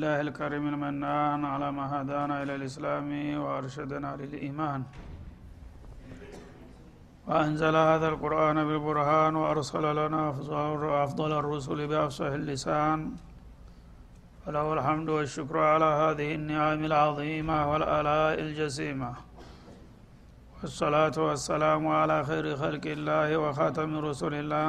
لله الكريم المنان على ما هدانا إلى الإسلام وأرشدنا للإيمان. وأنزل هذا القرآن بالبرهان وأرسل لنا أفضل الرسل بأفصح اللسان. وله الحمد والشكر على هذه النعم العظيمة والآلاء الجسيمة. والصلاة والسلام على خير خلق الله وخاتم رسل الله.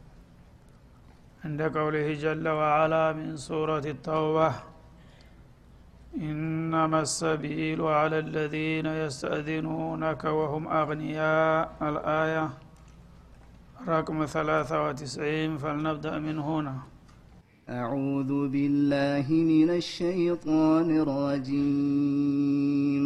عند قوله جل وعلا من سورة التوبة إنما السبيل على الذين يستأذنونك وهم أغنياء. الآية رقم ثلاثة وتسعين فلنبدأ من هنا. أعوذ بالله من الشيطان الرجيم.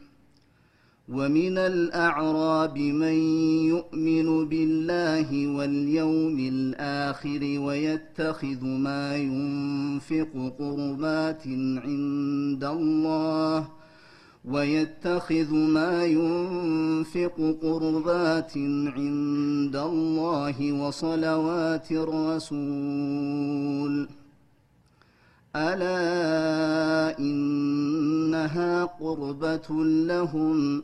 ومن الأعراب من يؤمن بالله واليوم الآخر ويتخذ ما ينفق قربات عند الله ويتخذ ما ينفق قربات عند الله وصلوات الرسول. ألا إنها قربة لهم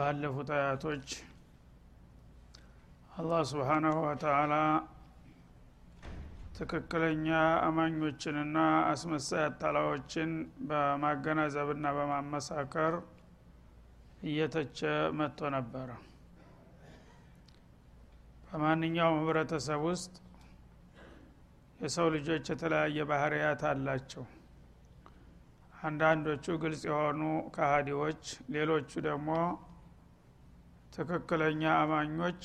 ባለፉት አያቶች አላህ ስብሓናሁ ወተአላ ትክክለኛ አማኞችንና አስመሳይ አታላዮችን በማገናዘብና በማመሳከር እየተቸ መጥቶ ነበረ በማንኛውም ህብረተሰብ ውስጥ የሰው ልጆች የተለያየ ባህርያት አላቸው። አንዳንዶቹ ግልጽ የሆኑ ካሃዲዎች ሌሎቹ ደግሞ ትክክለኛ አማኞች።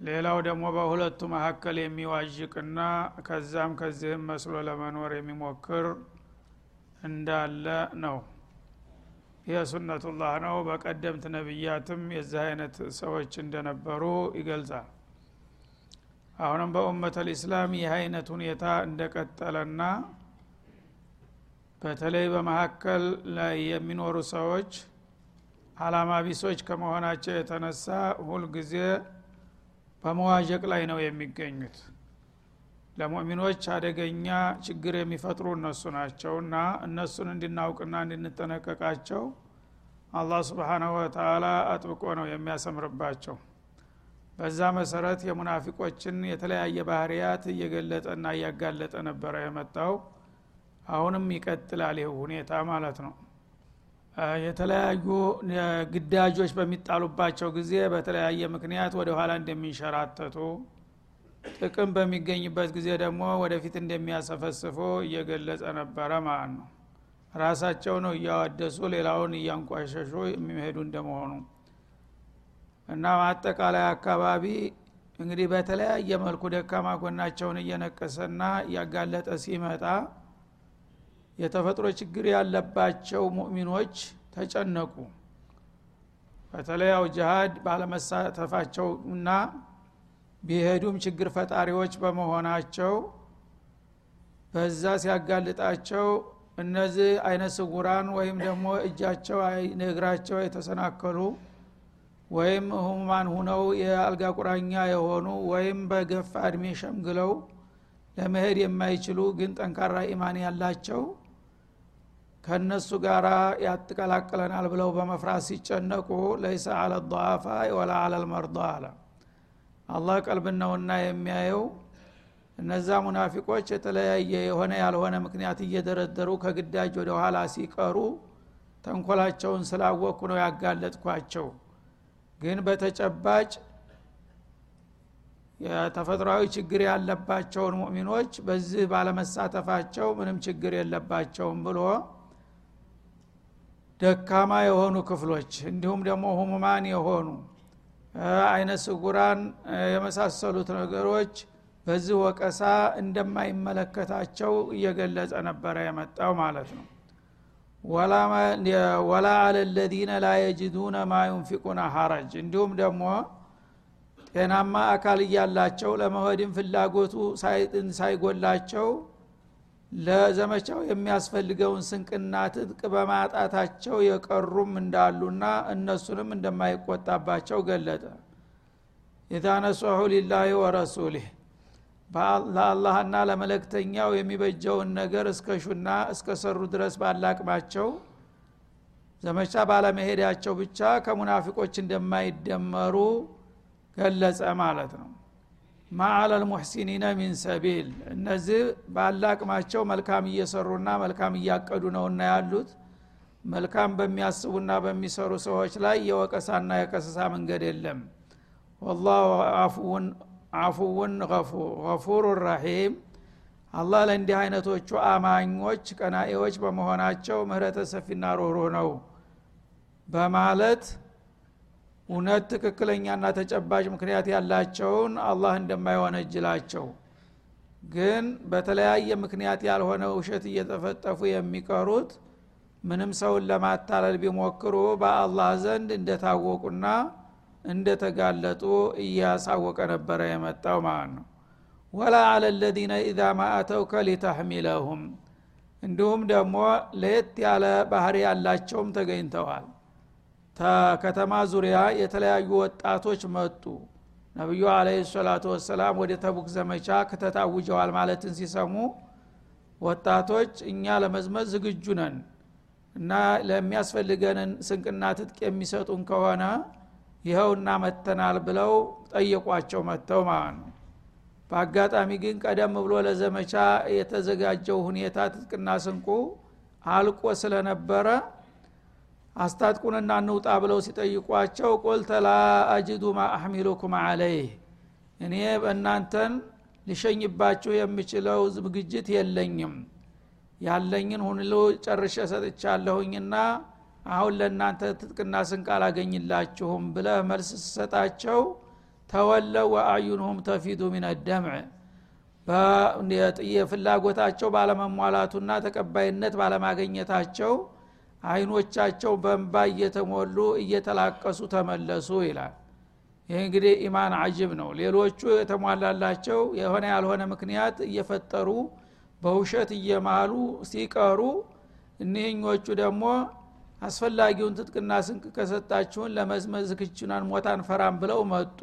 ሌላው ደግሞ በሁለቱ መካከል የሚዋዥቅና ከዛም ከዚህም መስሎ ለመኖር የሚሞክር እንዳለ ነው። ይህ ሱነቱላህ ነው። በቀደምት ነቢያትም የዚህ አይነት ሰዎች እንደነበሩ ይገልጻል። አሁንም በኡመት ልእስላም ይህ አይነት ሁኔታ እንደቀጠለና በተለይ በመካከል ላይ የሚኖሩ ሰዎች አላማ ቢሶች ከመሆናቸው የተነሳ ሁልጊዜ በመዋዠቅ ላይ ነው የሚገኙት። ለሙእሚኖች አደገኛ ችግር የሚፈጥሩ እነሱ ናቸው እና እነሱን እንድናውቅና እንድንጠነቀቃቸው አላህ ስብሓናሁ ወተላ አጥብቆ ነው የሚያሰምርባቸው። በዛ መሰረት የሙናፊቆችን የተለያየ ባህርያት እየገለጠና እያጋለጠ ነበረ የመጣው። አሁንም ይቀጥላል ይህ ሁኔታ ማለት ነው የተለያዩ ግዳጆች በሚጣሉባቸው ጊዜ በተለያየ ምክንያት ወደ ኋላ እንደሚንሸራተቱ ጥቅም በሚገኝበት ጊዜ ደግሞ ወደፊት እንደሚያሰፈስፉ እየገለጸ ነበረ ማለት ነው። ራሳቸው ነው እያወደሱ ሌላውን እያንቋሸሹ የሚሄዱ እንደመሆኑ። እና አጠቃላይ አካባቢ እንግዲህ በተለያየ መልኩ ደካማ ጎናቸውን እየነቀሰና እያጋለጠ ሲመጣ የተፈጥሮ ችግር ያለባቸው ሙእሚኖች ተጨነቁ። በተለይ ጅሃድ ባለመሳተፋቸው እና ቢሄዱም ችግር ፈጣሪዎች በመሆናቸው በዛ ሲያጋልጣቸው እነዚህ አይነ ስውራን ወይም ደግሞ እጃቸው እግራቸው የተሰናከሉ ወይም ህሙማን ሁነው የአልጋ ቁራኛ የሆኑ ወይም በገፋ እድሜ ሸምግለው ለመሄድ የማይችሉ ግን ጠንካራ ኢማን ያላቸው ከነሱ ጋር ያትቀላቅለናል ብለው በመፍራት ሲጨነቁ ለይሰ አለ ضዓፋ ወላ አለ ልመርض አለ። አላህ ቀልብነውና የሚያየው እነዛ ሙናፊቆች የተለያየ የሆነ ያልሆነ ምክንያት እየደረደሩ ከግዳጅ ወደ ኋላ ሲቀሩ ተንኮላቸውን ስላወቅኩ ነው ያጋለጥኳቸው። ግን በተጨባጭ የተፈጥሯዊ ችግር ያለባቸውን ሙእሚኖች በዚህ ባለመሳተፋቸው ምንም ችግር የለባቸውም ብሎ ደካማ የሆኑ ክፍሎች እንዲሁም ደግሞ ሁሙማን የሆኑ አይነ ስጉራን የመሳሰሉት ነገሮች በዚህ ወቀሳ እንደማይመለከታቸው እየገለጸ ነበረ የመጣው ማለት ነው። ወላ አለ ለዚነ ላ የጅዱነ ማ ዩንፊቁነ ሐረጅ። እንዲሁም ደግሞ ጤናማ አካል እያላቸው ለመሄድም ፍላጎቱ ሳይጎላቸው ለዘመቻው የሚያስፈልገውን ስንቅና ትጥቅ በማጣታቸው የቀሩም እንዳሉና እነሱንም እንደማይቆጣባቸው ገለጠ። ነሶሑ ሊላህ ወረሱሊህ። ለአላህና ለመለክተኛው የሚበጀውን ነገር እስከ ሹና እስከ ሰሩ ድረስ ባላቅማቸው ዘመቻ ባለመሄዳቸው ብቻ ከሙናፊቆች እንደማይደመሩ ገለጸ ማለት ነው ማአለ ልሙሕሲኒነ ሚን ሰቢል። እነዚህ ባላቅማቸው መልካም እየሰሩና መልካም እያቀዱ ነውና ያሉት። መልካም በሚያስቡና በሚሰሩ ሰዎች ላይ የወቀሳና የከሰሳ መንገድ የለም። ወላሁ አፉውን ገፉሩ ረሒም። አላህ ለእንዲህ አይነቶቹ አማኞች ቀናኤዎች በመሆናቸው ምህረተ ሰፊና ሩህሩህ ነው። በማለት እውነት ትክክለኛና ተጨባጭ ምክንያት ያላቸውን አላህ እንደማይወነጅላቸው። ግን በተለያየ ምክንያት ያልሆነ ውሸት እየተፈጠፉ የሚቀሩት ምንም ሰውን ለማታለል ቢሞክሩ በአላህ ዘንድ እንደታወቁና እንደተጋለጡ እያሳወቀ ነበረ የመጣው ማለት ነው። ወላ አለ ለዚነ ኢዛ ማ አተውከ ሊተሕሚለሁም። እንዲሁም ደግሞ ለየት ያለ ባህሪ ያላቸውም ተገኝተዋል ከተማ ዙሪያ የተለያዩ ወጣቶች መጡ። ነቢዩ አለ ሰላቱ ወሰላም ወደ ተቡክ ዘመቻ ከተታውጀዋል ማለትን ሲሰሙ ወጣቶች እኛ ለመዝመት ዝግጁ ነን እና ለሚያስፈልገንን ስንቅና ትጥቅ የሚሰጡን ከሆነ ይኸውና መተናል ብለው ጠየቋቸው መጥተው ማለት ነው። በአጋጣሚ ግን ቀደም ብሎ ለዘመቻ የተዘጋጀው ሁኔታ ትጥቅና ስንቁ አልቆ ስለነበረ አስታጥቁንና እንውጣ ብለው ሲጠይቋቸው ቁልተ ላ አጅዱ ማ አሕሚሉኩም አለይህ እኔ በእናንተን ሊሸኝባችሁ የምችለው ዝግጅት የለኝም። ያለኝን ሁሉ ጨርሼ ሰጥቻለሁኝና አሁን ለእናንተ ትጥቅና ስንቅ አላገኝላችሁም ብለ መልስ ስሰጣቸው ተወለው ወአዩንሁም ተፊዱ ሚን ደምዕ። የፍላጎታቸው ባለመሟላቱና ተቀባይነት ባለማገኘታቸው አይኖቻቸው በንባ እየተሞሉ እየተላቀሱ ተመለሱ ይላል። ይህ እንግዲህ ኢማን አጅብ ነው። ሌሎቹ የተሟላላቸው የሆነ ያልሆነ ምክንያት እየፈጠሩ በውሸት እየማሉ ሲቀሩ እኒህኞቹ ደግሞ አስፈላጊውን ትጥቅና ስንቅ ከሰጣችሁን ለመዝመዝ ዝክችናን ሞታን ፈራም ብለው መጡ።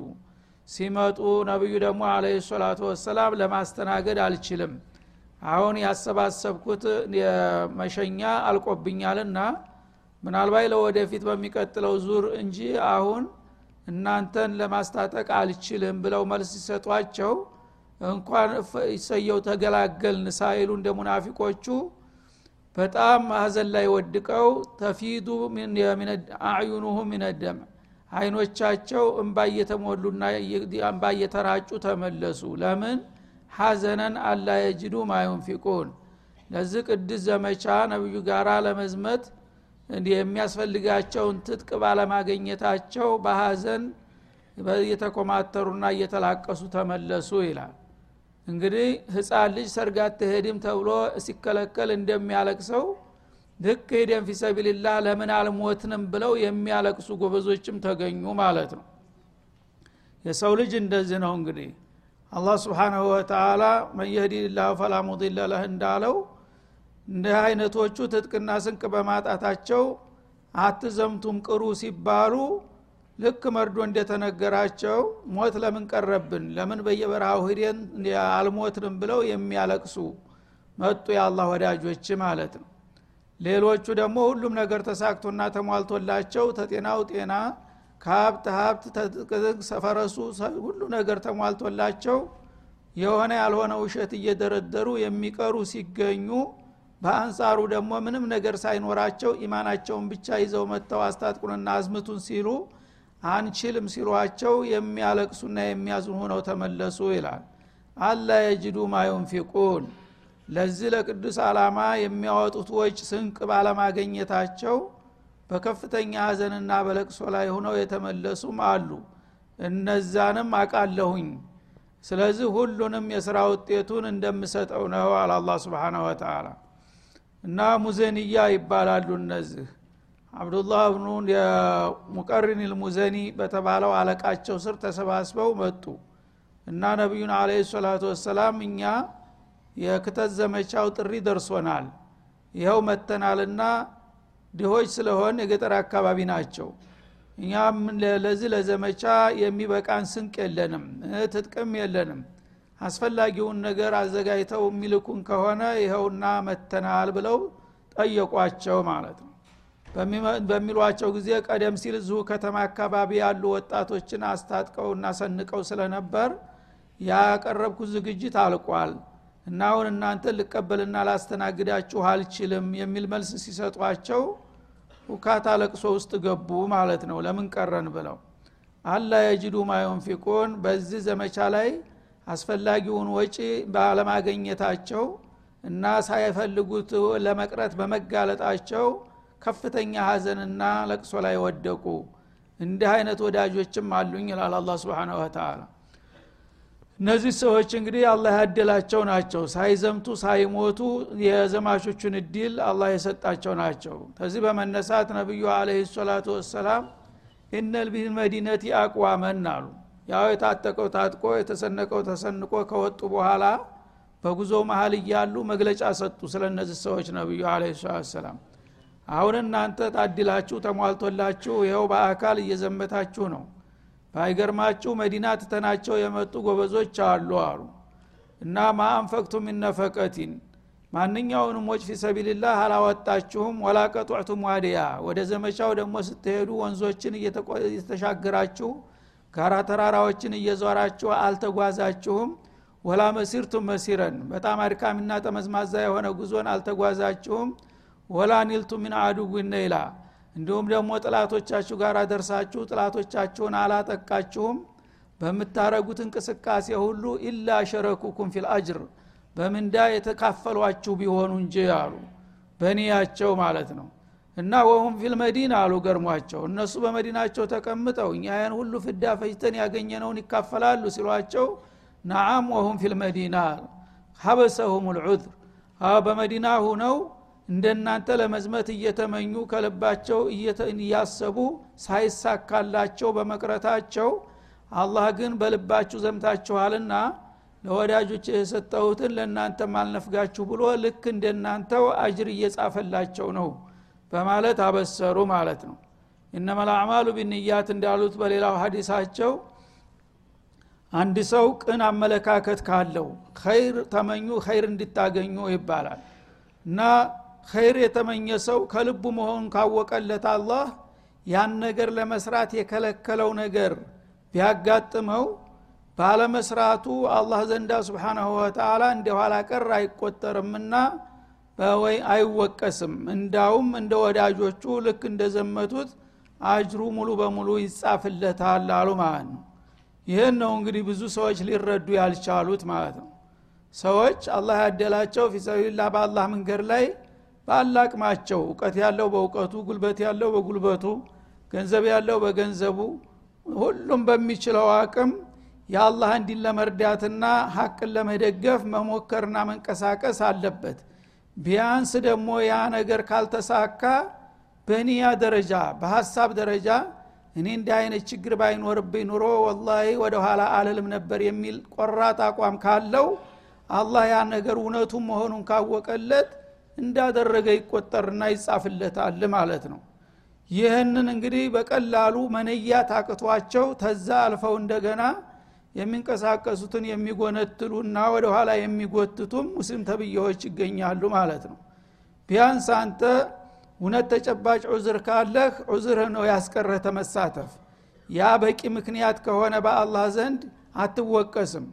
ሲመጡ ነቢዩ ደግሞ አለ ሰላቱ ወሰላም ለማስተናገድ አልችልም አሁን ያሰባሰብኩት መሸኛ አልቆብኛልና ምናልባት ለወደፊት በሚቀጥለው ዙር እንጂ አሁን እናንተን ለማስታጠቅ አልችልም ብለው መልስ ሲሰጧቸው እንኳን ይሰየው ተገላገልን ሳይሉ እንደ ሙናፊቆቹ በጣም ሀዘን ላይ ወድቀው ተፊዱ አዕዩኑሁ ሚነደም አይኖቻቸው እንባ እየተሞሉና እንባ እየተራጩ ተመለሱ። ለምን ሐዘነን አላ የጅዱ ማዩንፊቁን ለዚህ ቅዱስ ዘመቻ ነቢዩ ጋራ ለመዝመት የሚያስፈልጋቸውን ትጥቅ ባለማገኘታቸው በሐዘን እየተኮማተሩና እየተላቀሱ ተመለሱ ይላል። እንግዲህ ህፃን ልጅ ሰርግ አትሄድም ተብሎ ሲከለከል እንደሚያለቅሰው ልክ ሄደን ፊሰቢልላህ ለምን አልሞትንም ብለው የሚያለቅሱ ጎበዞችም ተገኙ ማለት ነው። የሰው ልጅ እንደዚህ ነው እንግዲህ አላህ ስብሓናሁ ወተላ መን የህዲላሁ ፈላ ሙضለ ለህ እንዳለው እንዲህ አይነቶቹ ትጥቅና ስንቅ በማጣታቸው አትዘምቱም ቅሩ ሲባሉ ልክ መርዶ እንደተነገራቸው ሞት ለምን ቀረብን? ለምን በየበረሃው ሂደን አልሞትንም? ብለው የሚያለቅሱ መጡ የአላህ ወዳጆች ማለት ነው። ሌሎቹ ደግሞ ሁሉም ነገር ተሳክቶና ተሟልቶላቸው ተጤናው ጤና ከሀብት ሀብት ሰፈረሱ ሁሉ ነገር ተሟልቶላቸው የሆነ ያልሆነ ውሸት እየደረደሩ የሚቀሩ ሲገኙ በአንጻሩ ደግሞ ምንም ነገር ሳይኖራቸው ኢማናቸውን ብቻ ይዘው መጥተው አስታጥቁንና አዝምቱን ሲሉ አንችልም ሲሏቸው የሚያለቅሱና የሚያዝኑ ሆነው ተመለሱ ይላል። አላ የጅዱ ማዩንፊቁን ለዚህ ለቅዱስ ዓላማ የሚያወጡት ወጭ ስንቅ ባለማገኘታቸው በከፍተኛ ሀዘንና በለቅሶ ላይ ሆነው የተመለሱም አሉ። እነዛንም አቃለሁኝ። ስለዚህ ሁሉንም የስራ ውጤቱን እንደምሰጠው ነው አለ አላ ስብን ወተላ እና ሙዘንያ ይባላሉ እነዚህ። አብዱላህ ብኑ የሙቀሪን ልሙዘኒ በተባለው አለቃቸው ስር ተሰባስበው መጡ። እና ነቢዩን አለ ሰላቱ ወሰላም እኛ የክተት ዘመቻው ጥሪ ደርሶናል። ይኸው መተናልና ድሆች ስለሆን የገጠር አካባቢ ናቸው። እኛም ለዚህ ለዘመቻ የሚበቃን ስንቅ የለንም ትጥቅም የለንም። አስፈላጊውን ነገር አዘጋጅተው የሚልኩን ከሆነ ይኸውና መተናል ብለው ጠየቋቸው ማለት ነው። በሚሏቸው ጊዜ ቀደም ሲል እዚሁ ከተማ አካባቢ ያሉ ወጣቶችን አስታጥቀውና ሰንቀው ስለነበር ያቀረብኩት ዝግጅት አልቋል እና አሁን እናንተ ልቀበልና ላስተናግዳችሁ አልችልም የሚል መልስ ሲሰጧቸው ውካታ ለቅሶ ውስጥ ገቡ ማለት ነው። ለምን ቀረን ብለው አላ የጅዱ ማዩንፊቁን በዚህ ዘመቻ ላይ አስፈላጊውን ወጪ ባለማገኘታቸው እና ሳይፈልጉት ለመቅረት በመጋለጣቸው ከፍተኛ ሀዘንና ለቅሶ ላይ ወደቁ። እንዲህ አይነት ወዳጆችም አሉኝ ይላል አላ ስብን ወተላ እነዚህ ሰዎች እንግዲህ አላህ ያደላቸው ናቸው። ሳይዘምቱ ሳይሞቱ የዘማቾቹን እድል አላህ የሰጣቸው ናቸው። ከዚህ በመነሳት ነቢዩ አለህ ሰላቱ ወሰላም ኢነል ቢል አቅዋመን አሉ። ያው የታጠቀው ታጥቆ የተሰነቀው ተሰንቆ ከወጡ በኋላ በጉዞ መሀል እያሉ መግለጫ ሰጡ ስለ እነዚህ ሰዎች ነቢዩ አለ ሰላም አሁን እናንተ ታድላችሁ ተሟልቶላችሁ ይኸው በአካል እየዘመታችሁ ነው ባይገርማችሁ መዲና ትተናቸው የመጡ ጎበዞች አሉ አሉ። እና ማአንፈቅቱ ሚነፈቀቲን ማንኛውንም ወጭ ፊሰቢልላህ አላወጣችሁም። ወላ ዋዲያ ወደ ዘመቻው ደግሞ ስትሄዱ ወንዞችን እየተሻገራችሁ ጋራ ተራራዎችን እየዞራችሁ አልተጓዛችሁም። ወላ መሲርቱም መሲረን በጣም አድካሚና ጠመዝማዛ የሆነ ጉዞን አልተጓዛችሁም። ولا نلتم من عدو نيلا እንዲሁም ደግሞ ጥላቶቻችሁ ጋር ደርሳችሁ ጥላቶቻችሁን አላጠቃችሁም። በምታረጉት እንቅስቃሴ ሁሉ إلا شركوكم في الأجر በምንዳ የተካፈሏችሁ ቢሆኑ እንጂ አሉ። በኒያቸው ማለት ነው። እና وهم في المدينة አሉ ገርሟቸው። እነሱ በመዲናቸው ተቀምጠው እኛያን ሁሉ ፍዳ ፈጅተን ያገኘነውን ይካፈላሉ ሲሏቸው نعم وهم في المدينة ሀበሰሁም ልዑዝር በመዲና ሁነው እንደናንተ ለመዝመት እየተመኙ ከልባቸው እያሰቡ ሳይሳካላቸው በመቅረታቸው አላህ ግን በልባችሁ ዘምታችኋልና ለወዳጆች የሰጠሁትን ለእናንተም አልነፍጋችሁ ብሎ ልክ እንደናንተው አጅር እየጻፈላቸው ነው በማለት አበሰሩ ማለት ነው። እነመ ልአዕማሉ ቢንያት እንዳሉት በሌላው ሀዲሳቸው አንድ ሰው ቅን አመለካከት ካለው ኸይር ተመኙ ኸይር እንድታገኙ ይባላል። እና ኸይር የተመኘ ሰው ከልቡ መሆኑን ካወቀለት አላህ ያን ነገር ለመስራት የከለከለው ነገር ቢያጋጥመው ባለመስራቱ አላህ ዘንዳ ስብሓናሁ ወተላ እንደ ኋላ ቀር አይቆጠርምና ወይ አይወቀስም። እንዳውም እንደ ወዳጆቹ ልክ እንደዘመቱት አጅሩ ሙሉ በሙሉ ይጻፍለታል አሉ ማለት ነው። ይህን ነው እንግዲህ ብዙ ሰዎች ሊረዱ ያልቻሉት ማለት ነው። ሰዎች አላህ ያደላቸው ፊሰቢላ በአላህ መንገድ ላይ በአላቅማቸው እውቀት ያለው በእውቀቱ ጉልበት ያለው በጉልበቱ ገንዘብ ያለው በገንዘቡ ሁሉም በሚችለው አቅም የአላህ እንዲን ለመርዳትና ሀቅን ለመደገፍ መሞከርና መንቀሳቀስ አለበት። ቢያንስ ደግሞ ያ ነገር ካልተሳካ በኒያ ደረጃ በሀሳብ ደረጃ እኔ እንዲህ አይነት ችግር ባይኖርብኝ ኑሮ ወላሂ ወደ ኋላ አልልም ነበር የሚል ቆራጥ አቋም ካለው አላህ ያ ነገር እውነቱ መሆኑን ካወቀለት እንዳደረገ ይቆጠርና ይጻፍለታል ማለት ነው። ይህንን እንግዲህ በቀላሉ መነያት አቅቷቸው ተዛ አልፈው እንደገና የሚንቀሳቀሱትን የሚጎነትሉና ወደ ኋላ የሚጎትቱም ሙስሊም ተብያዎች ይገኛሉ ማለት ነው። ቢያንስ አንተ እውነት ተጨባጭ ዑዝር ካለህ ዑዝርህ ነው ያስቀረህ ተመሳተፍ። ያ በቂ ምክንያት ከሆነ በአላህ ዘንድ አትወቀስም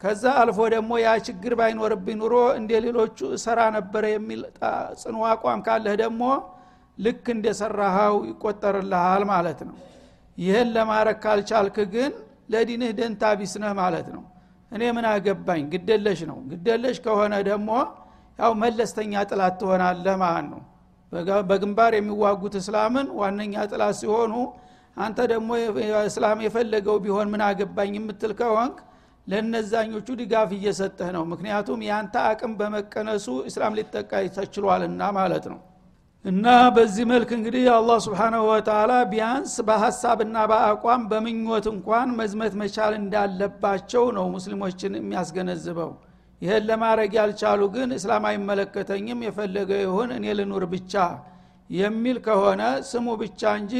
ከዛ አልፎ ደግሞ ያ ችግር ባይኖርብኝ ኑሮ እንደ ሌሎቹ እሰራ ነበረ የሚል ጽኑ አቋም ካለህ ደግሞ ልክ እንደሰራሃው ይቆጠርልሃል ማለት ነው። ይህን ለማድረግ ካልቻልክ ግን ለዲንህ ደንታ ቢስነህ ማለት ነው። እኔ ምን አገባኝ? ግደለሽ ነው። ግደለሽ ከሆነ ደግሞ ያው መለስተኛ ጥላት ትሆናለህ ማለት ነው። በግንባር የሚዋጉት እስላምን ዋነኛ ጥላት ሲሆኑ አንተ ደግሞ እስላም የፈለገው ቢሆን ምን አገባኝ የምትል ከሆንክ ለነዛኞቹ ድጋፍ እየሰጠህ ነው። ምክንያቱም የአንተ አቅም በመቀነሱ እስላም ሊጠቃ ተችሏልና ማለት ነው። እና በዚህ መልክ እንግዲህ አላህ ስብሓናሁ ወተላ ቢያንስ በሀሳብና በአቋም በምኞት እንኳን መዝመት መቻል እንዳለባቸው ነው ሙስሊሞችን የሚያስገነዝበው። ይህን ለማድረግ ያልቻሉ ግን እስላም አይመለከተኝም የፈለገ ይሁን እኔ ልኑር ብቻ የሚል ከሆነ ስሙ ብቻ እንጂ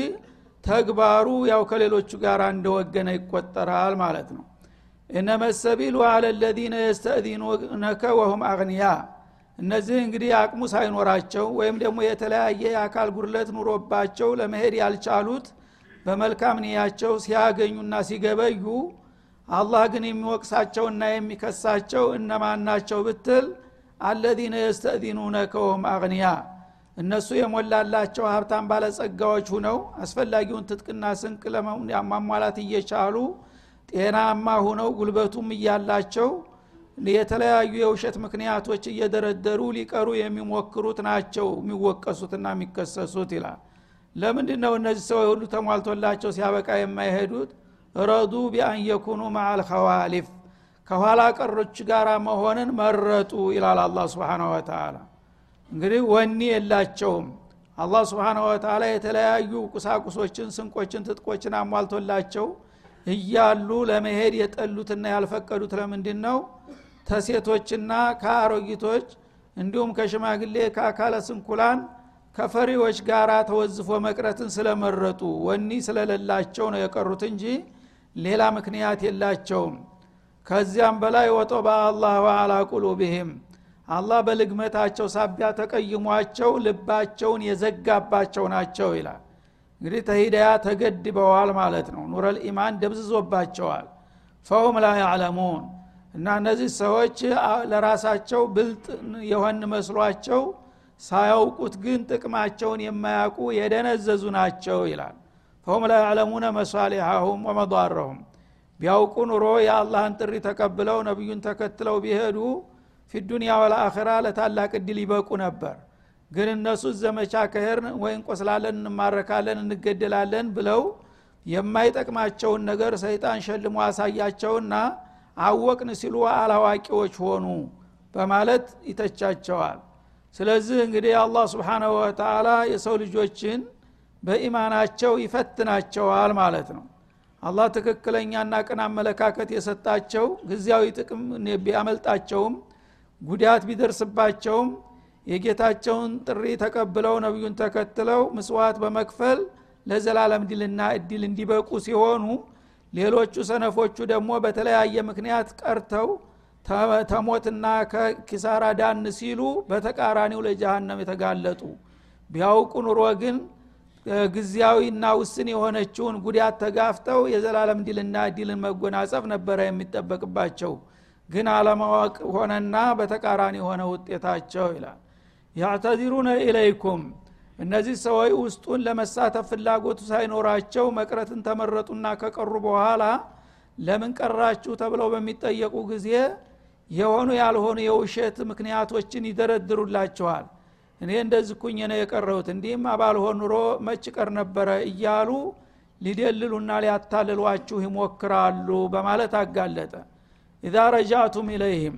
ተግባሩ ያው ከሌሎቹ ጋር እንደወገነ ይቆጠራል ማለት ነው እነመ ሰቢሉ አለ ለዚነ የስተእዚኑነከ ወሁም አግንያ እነዚህ እንግዲህ አቅሙ ሳይኖራቸው ወይም ደግሞ የተለያየ የአካል ጉድለት ኑሮባቸው ለመሄድ ያልቻሉት በመልካም ንያቸው ሲያገኙና ሲገበዩ አላህ ግን የሚወቅሳቸውና የሚከሳቸው እነማን ናቸው ብትል አለዚነ የስተእዚኑነከ ወሁም አግንያ። እነሱ የሞላላቸው ሀብታም ባለጸጋዎች ሁነው አስፈላጊውን ትጥቅና ስንቅ ለማሟላት እየቻሉ ጤናማ ሁነው ጉልበቱም እያላቸው የተለያዩ የውሸት ምክንያቶች እየደረደሩ ሊቀሩ የሚሞክሩት ናቸው የሚወቀሱትና የሚከሰሱት ይላል። ለምንድ ነው እነዚህ ሰው ሁሉ ተሟልቶላቸው ሲያበቃ የማይሄዱት? ረዱ ቢአን የኩኑ ማአል ከኋላ ቀሮች ጋር መሆንን መረጡ ይላል አላ ስብን ወተላ እንግዲህ ወኒ የላቸውም። አላህ ስብን ወተላ የተለያዩ ቁሳቁሶችን ስንቆችን ትጥቆችን አሟልቶላቸው እያሉ ለመሄድ የጠሉትና ያልፈቀዱት ለምንድን ነው ተሴቶችና ከአሮጊቶች እንዲሁም ከሽማግሌ ከአካለ ስንኩላን ከፈሪዎች ጋር ተወዝፎ መቅረትን ስለመረጡ ወኒ ስለሌላቸው ነው የቀሩት እንጂ ሌላ ምክንያት የላቸውም። ከዚያም በላይ ወጦ በአላህ ወአላ ቁሉብህም አላህ በልግመታቸው ሳቢያ ተቀይሟቸው ልባቸውን የዘጋባቸው ናቸው ይላል እንግዲህ ተሂዳያ ተገድበዋል ማለት ነው። ኑረል ኢማን ደብዝዞባቸዋል። ፈሁም ላ ያዕለሙን እና እነዚህ ሰዎች ለራሳቸው ብልጥ የሆን መስሏቸው ሳያውቁት ግን ጥቅማቸውን የማያውቁ የደነዘዙ ናቸው ይላል። ፈሁም ላ ያዕለሙነ መሷሊሐሁም ወመضረሁም ቢያውቁ ኑሮ የአላህን ጥሪ ተቀብለው ነቢዩን ተከትለው ቢሄዱ ፊዱንያ ወለአኸራ ለታላቅ እድል ይበቁ ነበር ግን እነሱ ዘመቻ ከሄርን ወይ እንቆስላለን እንማረካለን እንገደላለን ብለው የማይጠቅማቸውን ነገር ሰይጣን ሸልሞ አሳያቸውና አወቅን ሲሉ አላዋቂዎች ሆኑ በማለት ይተቻቸዋል። ስለዚህ እንግዲህ አላህ ስብሓናሁ ወተላ የሰው ልጆችን በኢማናቸው ይፈትናቸዋል ማለት ነው። አላህ ትክክለኛና ቅን አመለካከት የሰጣቸው ጊዜያዊ ጥቅም ቢያመልጣቸውም ጉዳት ቢደርስባቸውም የጌታቸውን ጥሪ ተቀብለው ነቢዩን ተከትለው ምስዋት በመክፈል ለዘላለም ድልና እድል እንዲበቁ ሲሆኑ ሌሎቹ ሰነፎቹ ደግሞ በተለያየ ምክንያት ቀርተው ተሞትና ከኪሳራ ዳን ሲሉ በተቃራኒው ለጃሃንም የተጋለጡ። ቢያውቁ ኑሮ ግን ጊዜያዊና ውስን የሆነችውን ጉዳት ተጋፍተው የዘላለም ድልና ድልን መጎናጸፍ ነበረ የሚጠበቅባቸው። ግን አለማወቅ ሆነና በተቃራኒ ሆነ ውጤታቸው ይላል ያዕተዚሩነ ኢለይኩም። እነዚህ ሰዎች ውስጡን ለመሳተፍ ፍላጎቱ ሳይኖራቸው መቅረትን ተመረጡና ከቀሩ በኋላ ለምን ቀራችሁ ተብለው በሚጠየቁ ጊዜ የሆኑ ያልሆኑ የውሸት ምክንያቶችን ይደረድሩላቸዋል። እኔ እንደዚህ ኩኝ ነው የቀረሁት። እንዲህም ባልሆን ኑሮ መች ነበረ እያሉ ሊደልሉና ሊያታልሏችሁ ይሞክራሉ በማለት አጋለጠ። ኢዛ ረጃቱም ኢለይህም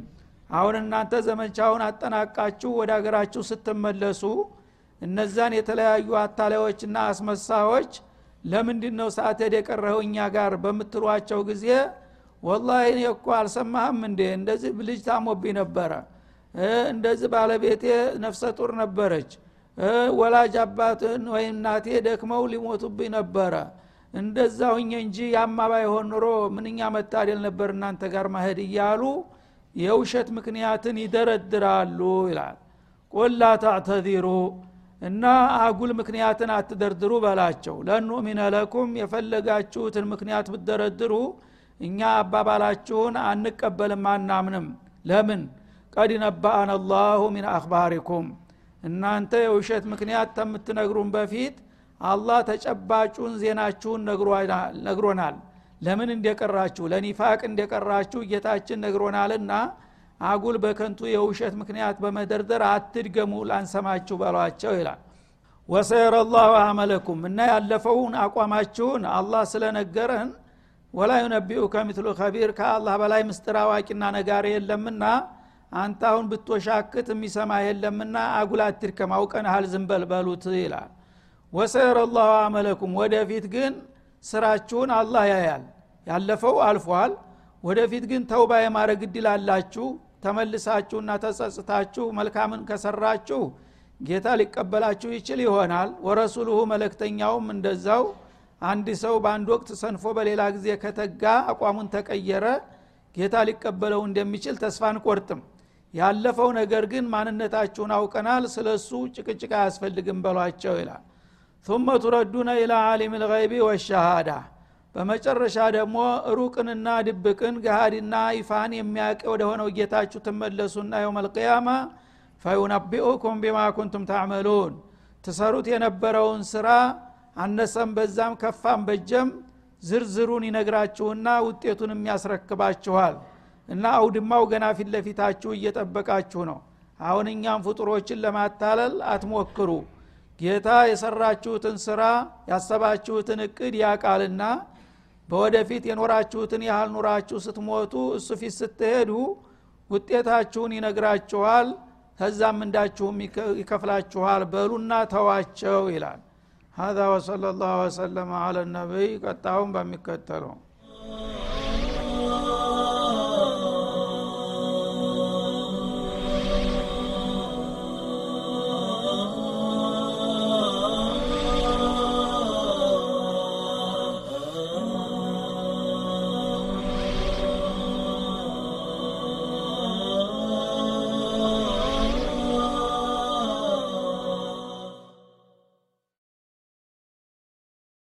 አሁን እናንተ ዘመቻውን አጠናቃችሁ ወደ አገራችሁ ስትመለሱ እነዛን የተለያዩ አታላዮችና አስመሳዎች ለምንድን ነው ሰአተድ የቀረኸው እኛ ጋር በምትሏቸው ጊዜ ወላሂ እኔ እኮ አልሰማህም እንዴ? እንደዚህ ልጅ ታሞብኝ ነበረ። እንደዚህ ባለቤቴ ነፍሰ ጡር ነበረች። ወላጅ አባትን ወይ እናቴ ደክመው ሊሞቱብኝ ነበረ። እንደዛ ሁኘ እንጂ ያማ ባይሆን ኑሮ ምንኛ መታደል ነበር እናንተ ጋር ማሄድ እያሉ የውሸት ምክንያትን ይደረድራሉ ይላል። ቁል ላ ታዕተዚሩ እና አጉል ምክንያትን አትደርድሩ በላቸው። ለኑእሚነ ለኩም የፈለጋችሁትን ምክንያት ብትደረድሩ እኛ አባባላችሁን አንቀበልም አናምንም። ለምን? ቀድ ነባአን አላሁ ሚን አክባሪኩም እናንተ የውሸት ምክንያት ከምትነግሩን በፊት አላህ ተጨባጩን ዜናችሁን ነግሮናል ለምን እንደቀራችሁ? ለኒፋቅ እንደቀራችሁ ጌታችን ነግሮናልና አጉል በከንቱ የውሸት ምክንያት በመደርደር አትድገሙ ላንሰማችሁ በሏቸው ይላል። ወሰየረ ላሁ አመለኩም እና ያለፈውን አቋማችሁን አላህ ስለነገረን ወላ ዩነቢኡ ከሚትሉ ከቢር ከአላህ በላይ ምስጥር አዋቂና ነጋሪ የለምና አንተ አሁን ብትወሻክት የሚሰማ የለምና አጉል አትድከም አውቀንሃል ዝንበል በሉት ይላል። ወሰየረ ላሁ አመለኩም ወደፊት ግን ስራችሁን አላህ ያያል። ያለፈው አልፏል። ወደፊት ግን ተውባ የማድረግ እድል አላችሁ። ተመልሳችሁና ተጸጽታችሁ መልካምን ከሰራችሁ ጌታ ሊቀበላችሁ ይችል ይሆናል። ወረሱሉሁ መለክተኛውም እንደዛው አንድ ሰው በአንድ ወቅት ሰንፎ በሌላ ጊዜ ከተጋ አቋሙን ተቀየረ ጌታ ሊቀበለው እንደሚችል ተስፋ አንቆርጥም። ያለፈው ነገር ግን ማንነታችሁን አውቀናል። ስለ እሱ ጭቅጭቅ አያስፈልግም በሏቸው ይላል ثመ ቱረዱነ ኢላ አሊም ልይቢ ወሻሃዳ በመጨረሻ ደግሞ ሩቅንና ድብቅን ገሃድና ይፋን ወደ ሆነው ጌታችሁ ትመለሱና የውም አልቅያማ ፈዩነቢኡኩም ቢማ ኩንቱም ታዕመሉን ትሰሩት የነበረውን ስራ አነሰም በዛም ከፋም በጀም ዝርዝሩን ይነግራችሁና ውጤቱን ያስረክባችኋል። እና አውድማው ገና ፊት ለፊታችሁ እየጠበቃችሁ ነው። አሁን እኛም ፍጡሮችን ለማታለል አትሞክሩ። ጌታ የሰራችሁትን ስራ ያሰባችሁትን እቅድ ያቃልና በወደፊት የኖራችሁትን ያህል ኑራችሁ ስትሞቱ እሱ ፊት ስትሄዱ ውጤታችሁን ይነግራችኋል ከዛም እንዳችሁም ይከፍላችኋል በሉና ተዋቸው ይላል هذا وصلى الله وسلم على النبي ቀጣውን በሚከተለው